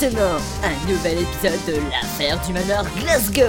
maintenant, un nouvel épisode de l'affaire du manoir Glasgow.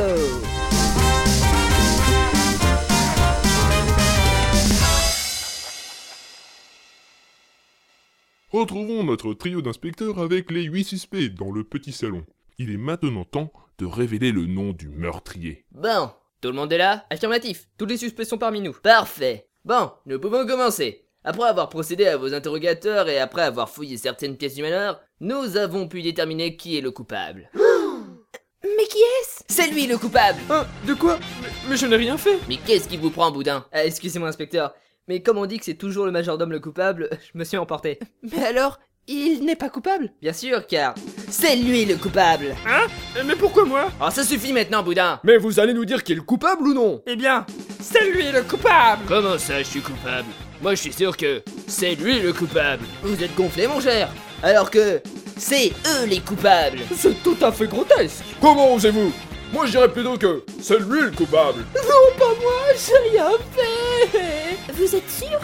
Retrouvons notre trio d'inspecteurs avec les huit suspects dans le petit salon. Il est maintenant temps de révéler le nom du meurtrier. Bon, tout le monde est là? Affirmatif, tous les suspects sont parmi nous. Parfait. Bon, nous pouvons commencer. Après avoir procédé à vos interrogateurs et après avoir fouillé certaines pièces du malheur, nous avons pu déterminer qui est le coupable. Mais qui est-ce? C'est lui le coupable. Hein, de quoi? Mais, mais je n'ai rien fait. Mais qu'est-ce qui vous prend, boudin? Ah, Excusez-moi, inspecteur, mais comme on dit que c'est toujours le majordome le coupable, je me suis emporté. Mais alors, il n'est pas coupable? Bien sûr, car c'est lui le coupable. Hein? Mais pourquoi moi? Oh, ça suffit maintenant, boudin. Mais vous allez nous dire qui est le coupable ou non? Eh bien, c'est lui le coupable. Comment ça, je suis coupable? Moi, je suis sûr que c'est lui le coupable. Vous êtes gonflé, mon cher. Alors que c'est eux les coupables. C'est tout à fait grotesque. Comment osez-vous? Moi je dirais plutôt que c'est lui le coupable. Non, pas moi, j'ai rien fait. Vous êtes sûr?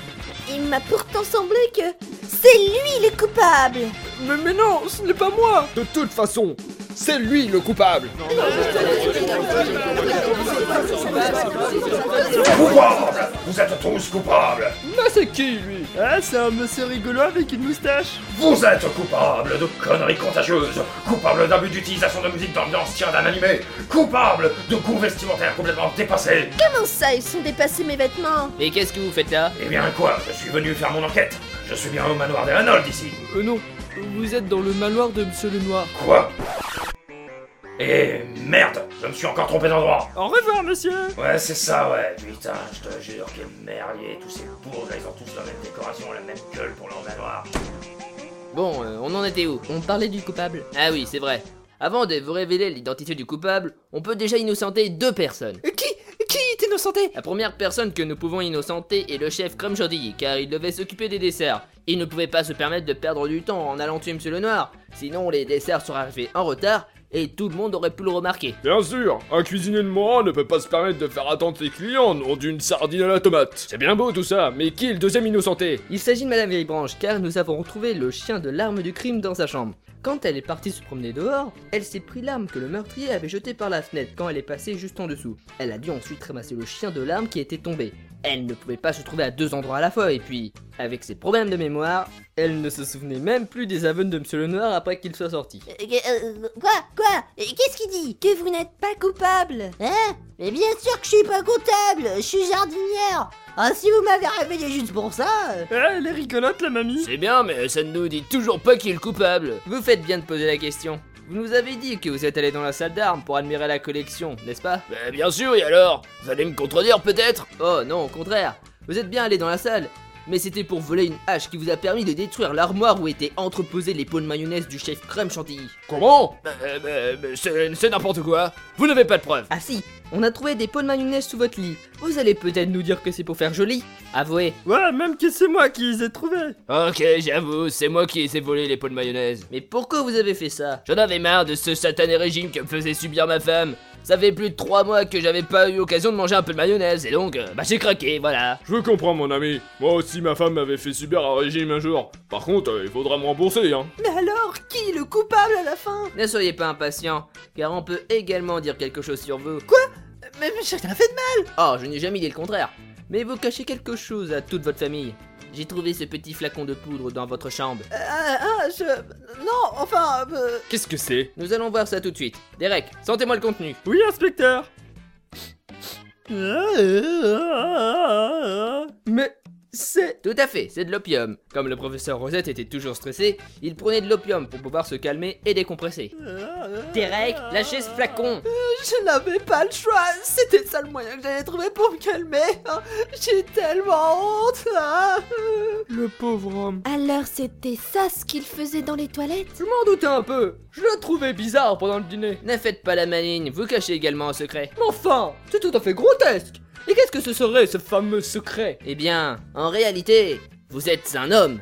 Il m'a pourtant semblé que c'est lui le coupable. Mais, mais non, ce n'est pas moi. De toute façon, c'est lui le coupable. Coupables Vous êtes tous coupables. Mais c'est qui lui? Ah, c'est un monsieur rigolo avec une moustache. Vous êtes coupables de conneries contagieuses. Coupables d'abus d'utilisation de musique d'ambiance tirée d'un animé. Coupables de goûts vestimentaires complètement dépassés. Comment ça, ils sont dépassés mes vêtements? Mais qu'est-ce que vous faites là? Eh bien quoi, je suis venu faire mon enquête. Je suis bien au manoir des Reynolds ici. Euh non, vous êtes dans le manoir de Monsieur le Noir. Quoi? Eh merde, je me suis encore trompé d'endroit Au revoir, monsieur Ouais, c'est ça, ouais. Putain, je te jure, quel merdier. Tous ces bourgs, là, ils ont tous la même décoration, la même gueule pour leur manoir. Bon, euh, on en était où? On parlait du coupable? Ah oui, c'est vrai. Avant de vous révéler l'identité du coupable, on peut déjà innocenter deux personnes. Qui? Qui est innocenté La première personne que nous pouvons innocenter est le chef Crème Chantilly, car il devait s'occuper des desserts. Il ne pouvait pas se permettre de perdre du temps en allant tuer Monsieur le Noir, sinon les desserts seraient arrivés en retard et tout le monde aurait pu le remarquer. Bien sûr, un cuisinier de Morin ne peut pas se permettre de faire attendre ses clients, non d'une sardine à la tomate. C'est bien beau tout ça, mais qui est le deuxième innocenté? Il s'agit de Madame Villebranche, car nous avons retrouvé le chien de l'arme du crime dans sa chambre. Quand elle est partie se promener dehors, elle s'est pris l'arme que le meurtrier avait jetée par la fenêtre quand elle est passée juste en dessous. Elle a dû ensuite ramasser le chien de l'arme qui était tombé. Elle ne pouvait pas se trouver à deux endroits à la fois, et puis, avec ses problèmes de mémoire, elle ne se souvenait même plus des aveux de Monsieur le Noir après qu'il soit sorti. Euh, euh, Quoi Quoi? Et Qu'est-ce qu'il dit? Que vous n'êtes pas coupable. Hein? Mais bien sûr que je suis pas comptable Je suis jardinière. Ah, si vous m'avez réveillé juste pour ça. Euh, Eh, elle est rigolote la mamie. C'est bien, mais ça ne nous dit toujours pas qui est le coupable. Vous faites bien de poser la question. Vous nous avez dit que vous êtes allé dans la salle d'armes pour admirer la collection, n'est-ce pas? Ben, bien sûr, et alors? Vous allez me contredire peut-être? Oh non, au contraire. Vous êtes bien allé dans la salle, mais c'était pour voler une hache qui vous a permis de détruire l'armoire où étaient entreposés les pots de mayonnaise du chef Crème Chantilly. Comment c'est c'est n'importe quoi. Vous n'avez pas de preuves. Ah si, on a trouvé des pots de mayonnaise sous votre lit. Vous allez peut-être nous dire que c'est pour faire joli Avouez. Ouais, même que c'est moi qui les ai trouvés Ok, j'avoue, c'est moi qui ai volé les pots de mayonnaise. Mais pourquoi vous avez fait ça? J'en avais marre de ce satané régime que me faisait subir ma femme. Ça fait plus de 3 mois que j'avais pas eu l'occasion de manger un peu de mayonnaise, et donc, euh, bah j'ai craqué, voilà. Je comprends mon ami, moi aussi ma femme m'avait fait subir un régime un jour. Par contre, euh, il faudra me rembourser, hein. Mais alors, qui est le coupable à la fin? Ne soyez pas impatient, car on peut également dire quelque chose sur vous. Mais, mais j'ai rien fait de mal Oh, je n'ai jamais dit le contraire. Mais vous cachez quelque chose à toute votre famille. J'ai trouvé ce petit flacon de poudre dans votre chambre. Euh, Ah, je... Non, enfin... euh, Qu'est-ce que c'est? Nous allons voir ça tout de suite. Derek, sentez-moi le contenu. Oui, inspecteur Mais c'est... Tout à fait, c'est de l'opium. Comme le professeur Rosette était toujours stressé, il prenait de l'opium pour pouvoir se calmer et décompresser. Derek, lâchez ce flacon Je n'avais pas le choix, c'était le seul moyen que j'allais trouver pour me calmer. hein. J'ai tellement honte. hein. Le pauvre homme. Alors c'était ça ce qu'il faisait dans les toilettes? Je m'en doutais un peu. Je le trouvais bizarre pendant le dîner. Ne faites pas la maligne, vous cachez également un secret. Mais enfin, c'est tout à fait grotesque. Et qu'est-ce que ce serait, ce fameux secret? Eh bien, en réalité, vous êtes un homme.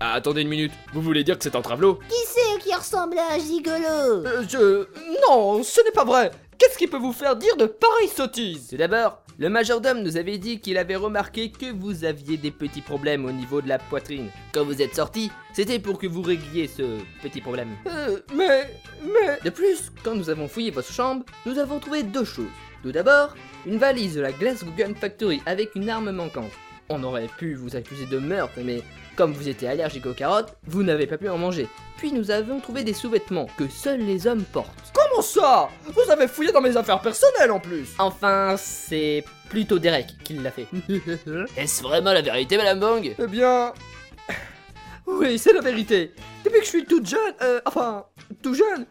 Ah, attendez une minute. Vous voulez dire que c'est un travelot? Qui c'est qui ressemble à un gigolo? Euh, Je... Non, ce n'est pas vrai. qu'est-ce qui peut vous faire dire de pareilles sottises Tout d'abord, le majordome nous avait dit qu'il avait remarqué que vous aviez des petits problèmes au niveau de la poitrine. Quand vous êtes sorti, c'était pour que vous régliez ce petit problème. Euh, mais... mais... De plus, quand nous avons fouillé votre chambre, nous avons trouvé deux choses. Tout d'abord, une valise de la Glasgow Gun Factory avec une arme manquante. On aurait pu vous accuser de meurtre, mais comme vous étiez allergique aux carottes, vous n'avez pas pu en manger. Puis nous avons trouvé des sous-vêtements que seuls les hommes portent. Comment ça? Vous avez fouillé dans mes affaires personnelles en plus Enfin, c'est plutôt Derek qui l'a fait. Est-ce vraiment la vérité, Madame Bang? Eh bien... Oui, c'est la vérité. Depuis que je suis toute jeune, euh, enfin, tout jeune,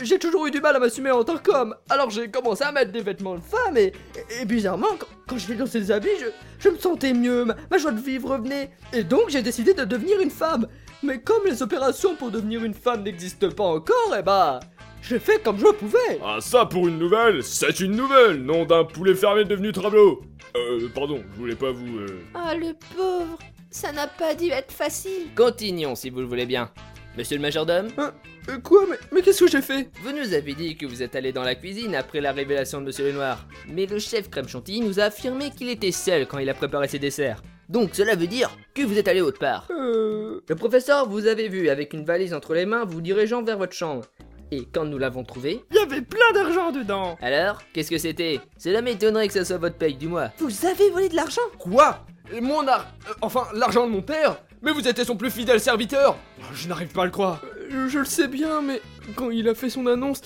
j'ai toujours eu du mal à m'assumer en tant qu'homme. Alors j'ai commencé à mettre des vêtements de femme et, et, bizarrement, quand, quand je vais dans ces habits, je, je me sentais mieux, ma, ma joie de vivre revenait. Et donc j'ai décidé de devenir une femme. Mais comme les opérations pour devenir une femme n'existent pas encore, eh bah... J'ai fait comme je pouvais Ah ça pour une nouvelle, c'est une nouvelle, nom d'un poulet fermé devenu travelot Euh, pardon, je voulais pas vous... Euh... Ah, le pauvre Ça n'a pas dû être facile. Continuons si vous le voulez bien. Monsieur le majordome Euh, Quoi Mais, mais qu'est-ce que j'ai fait? Vous nous avez dit que vous êtes allé dans la cuisine après la révélation de Monsieur le Noir. Mais le chef crème chantilly nous a affirmé qu'il était seul quand il a préparé ses desserts. Donc cela veut dire que vous êtes allé autre part. Euh... Le professeur vous avait vu avec une valise entre les mains vous dirigeant vers votre chambre. Et quand nous l'avons trouvé, Il y avait plein d'argent dedans alors, qu'est-ce que c'était? Cela m'étonnerait que ça soit votre paye du mois. Vous avez volé de l'argent? Quoi? Et Mon ar... euh, enfin, l'argent de mon père? Mais vous étiez son plus fidèle serviteur Je n'arrive pas à le croire. Euh, je le sais bien, mais quand il a fait son annonce,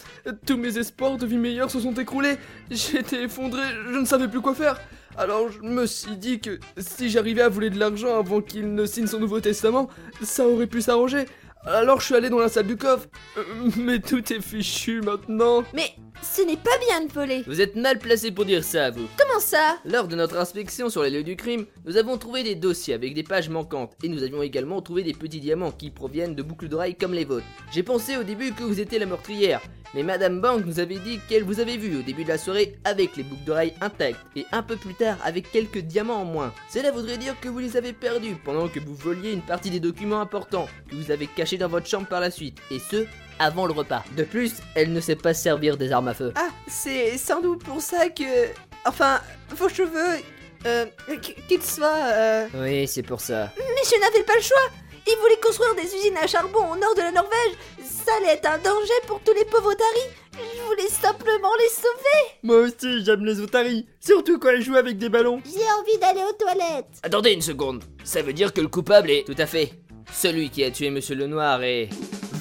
tous mes espoirs de vie meilleure se sont écroulés. J'étais effondré, je ne savais plus quoi faire. Alors je me suis dit que si j'arrivais à voler de l'argent avant qu'il ne signe son nouveau testament, ça aurait pu s'arranger. Alors je suis allé dans la salle du coffre. Euh, mais tout est fichu maintenant. Mais ce n'est pas bien de voler. Vous êtes mal placé pour dire ça, vous. Comment ça Lors de notre inspection sur les lieux du crime, nous avons trouvé des dossiers avec des pages manquantes et nous avions également trouvé des petits diamants qui proviennent de boucles d'oreilles comme les vôtres. J'ai pensé au début que vous étiez la meurtrière, mais Madame Bank nous avait dit qu'elle vous avait vu au début de la soirée avec les boucles d'oreilles intactes et un peu plus tard avec quelques diamants en moins. Cela voudrait dire que vous les avez perdus pendant que vous voliez une partie des documents importants que vous avez cachés dans votre chambre par la suite, et ce, avant le repas. De plus, elle ne sait pas servir des armes à feu. Ah, c'est sans doute pour ça que... Enfin, vos cheveux... Euh, qu- qu'ils soient... Euh... Oui, c'est pour ça. Mais je n'avais pas le choix Ils voulaient construire des usines à charbon au nord de la Norvège Ça allait être un danger pour tous les pauvres otaries Je voulais simplement les sauver Moi aussi j'aime les otaries, surtout quand elles jouent avec des ballons. J'ai envie d'aller aux toilettes Attendez une seconde. Ça veut dire que le coupable est... Tout à fait. Celui qui a tué Monsieur le Noir est...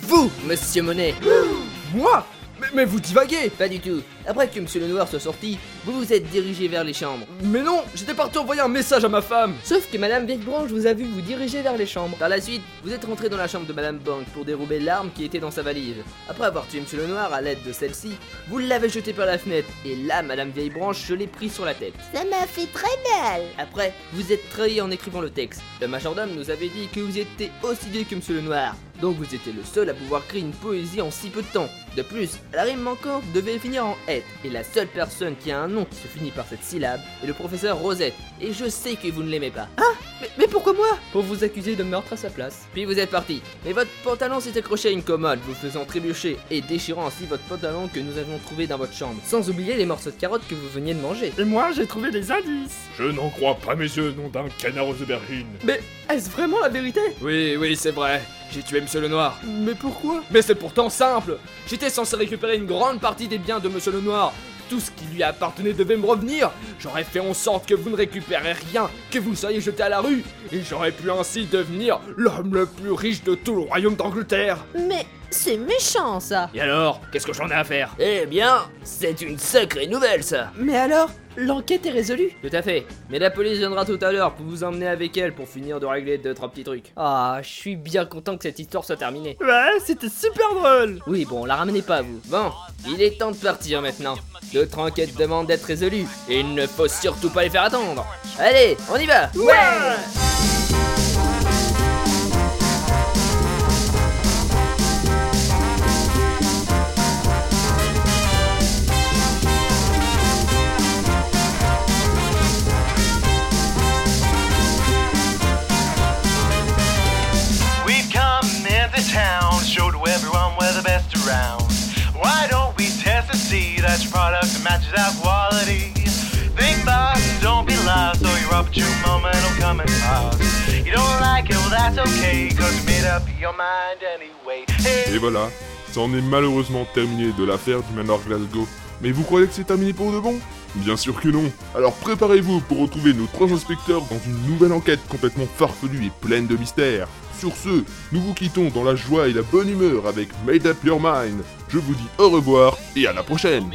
Vous, Monsieur Monet Moi? Mais, mais vous divaguez Pas du tout. Après que Monsieur le Noir soit sorti, vous vous êtes dirigé vers les chambres. Mais non, j'étais parti envoyer un message à ma femme Sauf que Madame Vieillebranche vous a vu vous diriger vers les chambres. Par la suite, vous êtes rentré dans la chambre de Madame Bank pour dérober l'arme qui était dans sa valise. Après avoir tué Monsieur le Noir à l'aide de celle-ci, vous l'avez jeté par la fenêtre. Et là, Madame Vieillebranche, je l'ai pris sur la tête. Ça m'a fait très mal Après, vous êtes trahi en écrivant le texte. Le majordome nous avait dit que vous étiez aussi vieux que Monsieur le Noir. Donc vous étiez le seul à pouvoir créer une poésie en si peu de temps. De plus, la rime manquante devait finir en être. Et la seule personne qui a un nom qui se finit par cette syllabe est le professeur Rosette. Et je sais que vous ne l'aimez pas. mais, mais pourquoi moi? Pour vous accuser de meurtre à sa place. Puis vous êtes parti. Mais votre pantalon s'est accroché à une commode, vous faisant trébucher et déchirant ainsi votre pantalon que nous avions trouvé dans votre chambre. Sans oublier les morceaux de carottes que vous veniez de manger. Et moi j'ai trouvé des indices Je n'en crois pas mes yeux, nom d'un canard aux aubergines Mais est-ce vraiment la vérité? Oui, oui, c'est vrai. J'ai tué Monsieur le Noir. Mais pourquoi? Mais c'est pourtant simple. J'étais censé récupérer une grande partie des biens de Monsieur le Noir. Tout ce qui lui appartenait devait me revenir. J'aurais fait en sorte que vous ne récupérez rien, que vous soyez jeté à la rue. Et j'aurais pu ainsi devenir l'homme le plus riche de tout le royaume d'Angleterre. Mais c'est méchant ça Et alors, qu'est-ce que j'en ai à faire? Eh bien, c'est une sacrée nouvelle, ça Mais alors, l'enquête est résolue? Tout à fait. Mais la police viendra tout à l'heure pour vous emmener avec elle pour finir de régler deux trois petits trucs. Ah, je suis bien content que cette histoire soit terminée. Ouais, c'était super drôle Oui, bon, la ramenez pas vous. Bon, il est temps de partir maintenant. Notre enquête demande d'être résolue et il ne faut surtout pas les faire attendre. Allez, on y va. Ouais Et voilà, c'en est malheureusement terminé de l'affaire du manoir Glasgow. Mais vous croyez que c'est terminé pour de bon? Bien sûr que non. Alors préparez-vous pour retrouver nos trois inspecteurs dans une nouvelle enquête complètement farfelue et pleine de mystères. Sur ce, nous vous quittons dans la joie et la bonne humeur avec Made Up Your Mind. Je vous dis au revoir et à la prochaine.